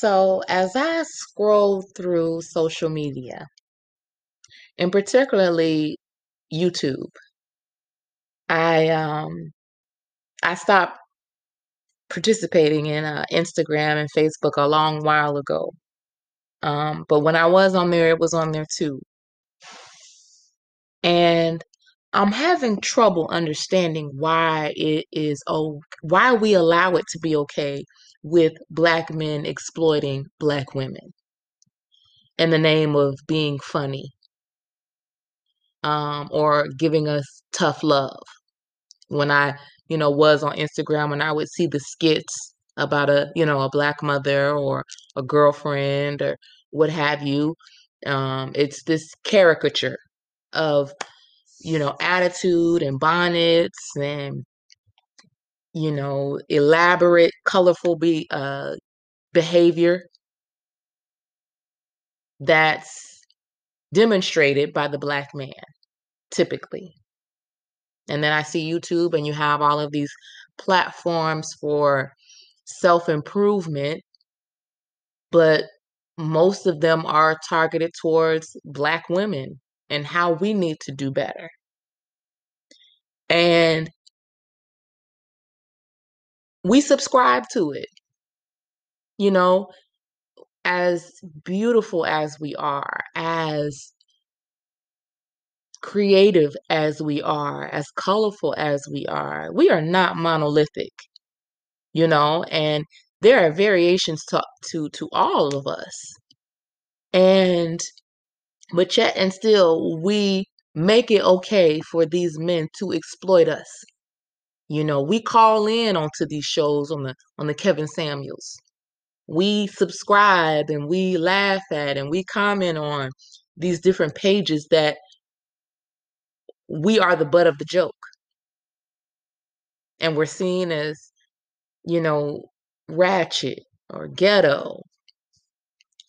So, as I scroll through social media, and particularly YouTube, I um I stopped participating in uh, Instagram and Facebook a long while ago. Um, but when I was on there, it was on there too. And I'm having trouble understanding why it is oh why we allow it to be okay with black men exploiting black women in the name of being funny um, or giving us tough love. When I, you know, was on Instagram and I would see the skits about a, you know, a black mother or a girlfriend or what have you, um, it's this caricature of, you know, attitude and bonnets and, you know, elaborate, colorful be uh, behavior that's demonstrated by the black man, typically. And then I see YouTube, and you have all of these platforms for self improvement, but most of them are targeted towards Black women and how we need to do better. And we subscribe to it. You know, as beautiful as we are, as creative as we are, as colorful as we are, we are not monolithic, you know, and there are variations to to to all of us. And but yet and still we make it okay for these men to exploit us. You know, we call in onto these shows on the on the Kevin Samuels. We subscribe and we laugh at and we comment on these different pages that we are the butt of the joke. And we're seen as, you know, ratchet or ghetto,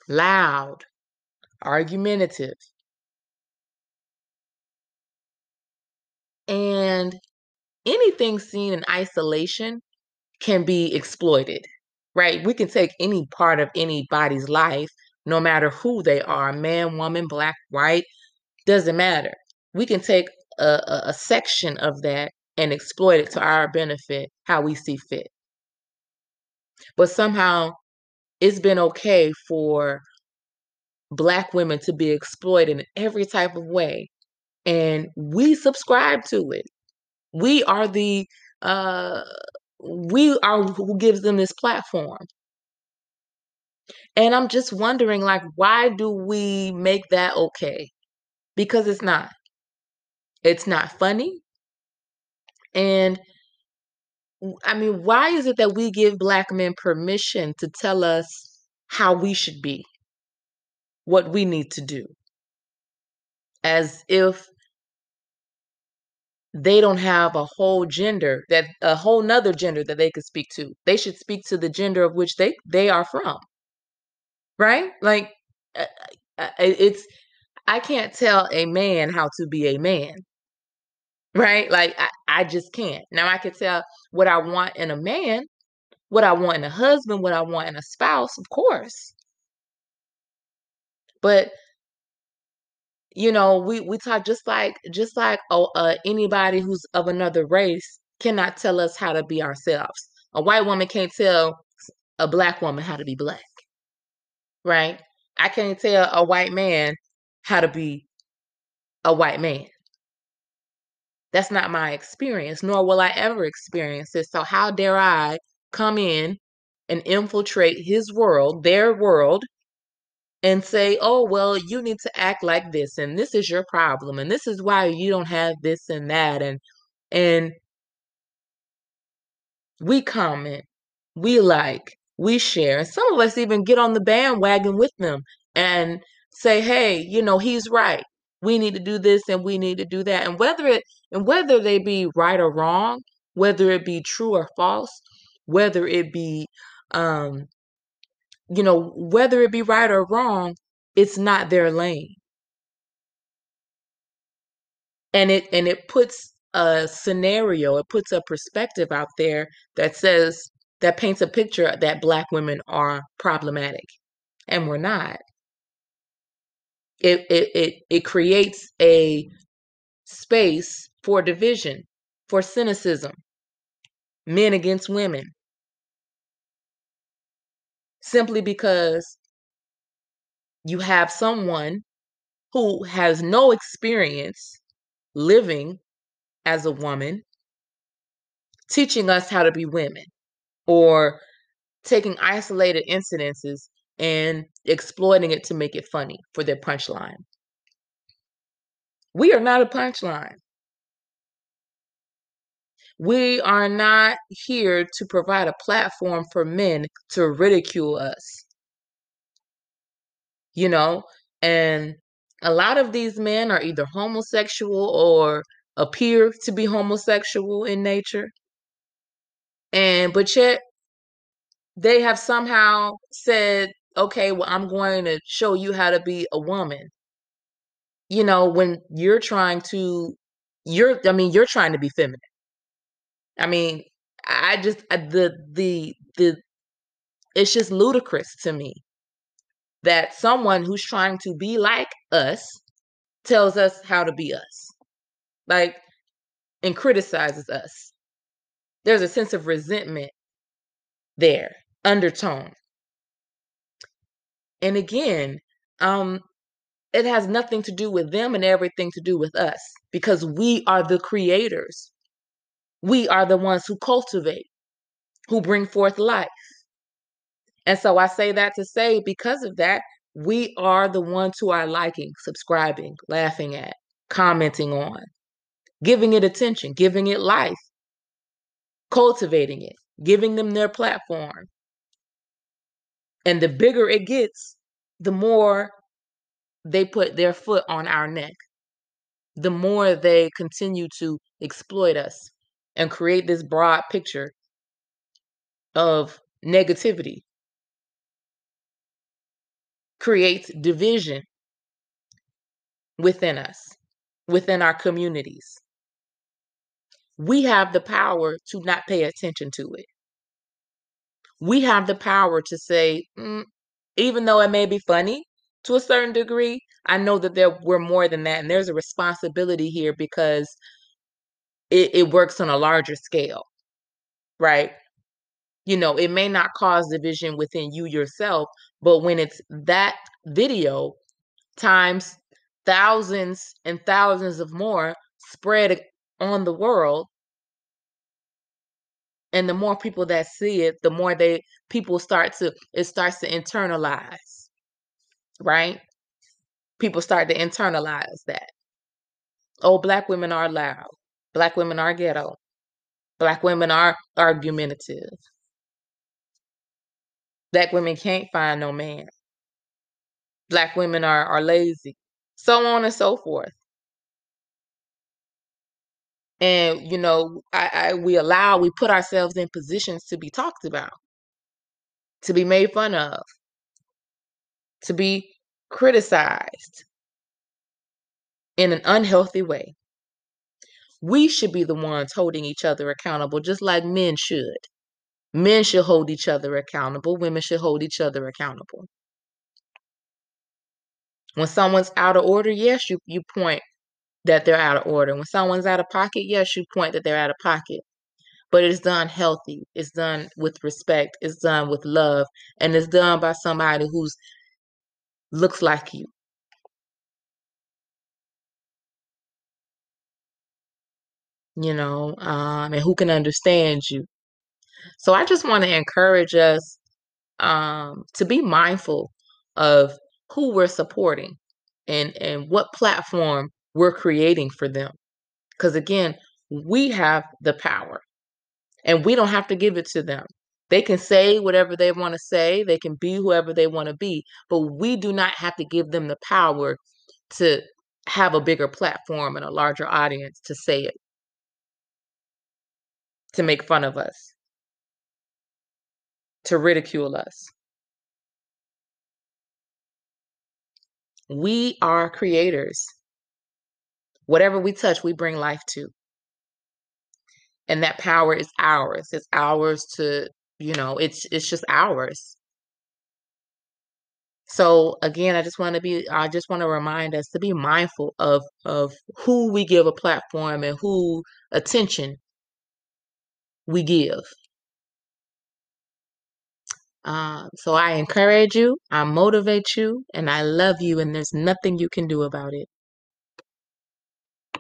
loud, argumentative. And anything seen in isolation can be exploited, right? We can take any part of anybody's life, no matter who they are man, woman, black, white, doesn't matter. We can take a, a, a section of that and exploit it to our benefit how we see fit. But somehow it's been okay for black women to be exploited in every type of way. And we subscribe to it. We are the uh we are who gives them this platform. And I'm just wondering like why do we make that okay? Because it's not. It's not funny. And I mean, why is it that we give black men permission to tell us how we should be, what we need to do, as if they don't have a whole gender that a whole nother gender that they could speak to. They should speak to the gender of which they they are from, right? Like, uh, uh, it's I can't tell a man how to be a man right? Like I, I just can't. Now I can tell what I want in a man, what I want in a husband, what I want in a spouse, of course. But you know, we we talk just like just like oh, uh, anybody who's of another race cannot tell us how to be ourselves. A white woman can't tell a black woman how to be black, right? I can't tell a white man how to be a white man. That's not my experience, nor will I ever experience it. So, how dare I come in and infiltrate his world, their world, and say, oh, well, you need to act like this, and this is your problem, and this is why you don't have this and that. And, and, we comment, we like, we share. And some of us even get on the bandwagon with them and say, hey, you know, he's right we need to do this and we need to do that and whether it and whether they be right or wrong whether it be true or false whether it be um you know whether it be right or wrong it's not their lane. And it and it puts a scenario it puts a perspective out there that says that paints a picture that black women are problematic and we're not. It it it, it creates a space for division for cynicism men against women simply because you have someone who has no experience living as a woman teaching us how to be women or taking isolated incidences and exploiting it to make it funny for their punchline. We are not a punchline. We are not here to provide a platform for men to ridicule us. You know, and a lot of these men are either homosexual or appear to be homosexual in nature. And but yet they have somehow said, okay, well, I'm going to show you how to be a woman. You know, when you're trying to, you're, I mean, you're trying to be feminine. I mean, I just, the, the, the, it's just ludicrous to me that someone who's trying to be like us tells us how to be us. Like, and criticizes us. There's a sense of resentment there, undertone. And again, um, it has nothing to do with them and everything to do with us because we are the creators. We are the ones who cultivate, who bring forth life. And so I say that to say, because of that, we are the ones who are liking, subscribing, laughing at, commenting on, giving it attention, giving it life, cultivating it, giving them their platform. And the bigger it gets, the more they put their foot on our neck, the more they continue to exploit us and create this broad picture of negativity, creates division within us, within our communities. We have the power to not pay attention to it we have the power to say, mm, even though it may be funny to a certain degree, I know that there we're more than that, and there's a responsibility here because it, it works on a larger scale, right? You know, it may not cause division within you yourself, but when it's that video times thousands and thousands of more spread on the world, and the more people that see it the more they people start to it starts to internalize right? People start to internalize that. Oh black women are loud black women are ghetto. Black women are argumentative. Black women can't find no man. Black women are are lazy. So on and so forth. And you know I, I we allow we put ourselves in positions to be talked about to be made fun of to be criticized in an unhealthy way we should be the ones holding each other accountable just like men should men should hold each other accountable women should hold each other accountable when someone's out of order yes you you point that they're out of order. When someone's out of pocket, yes, you point that they're out of pocket. But it's done healthy. It's done with respect. It's done with love. And it's done by somebody who's looks like you. You know, um, and who can understand you. So I just want to encourage us um, to be mindful of who we're supporting and and what platform we're creating for them. Because again, we have the power and we don't have to give it to them. They can say whatever they want to say, they can be whoever they want to be, but we do not have to give them the power to have a bigger platform and a larger audience to say it, to make fun of us, to ridicule us. We are creators. Whatever we touch, we bring life to. And that power is ours. It's ours to you know, it's it's just ours. So again, I just want to be I just want to remind us to be mindful of of who we give a platform and who attention we give. Um, so I encourage you, I motivate you, and I love you, and there's nothing you can do about it.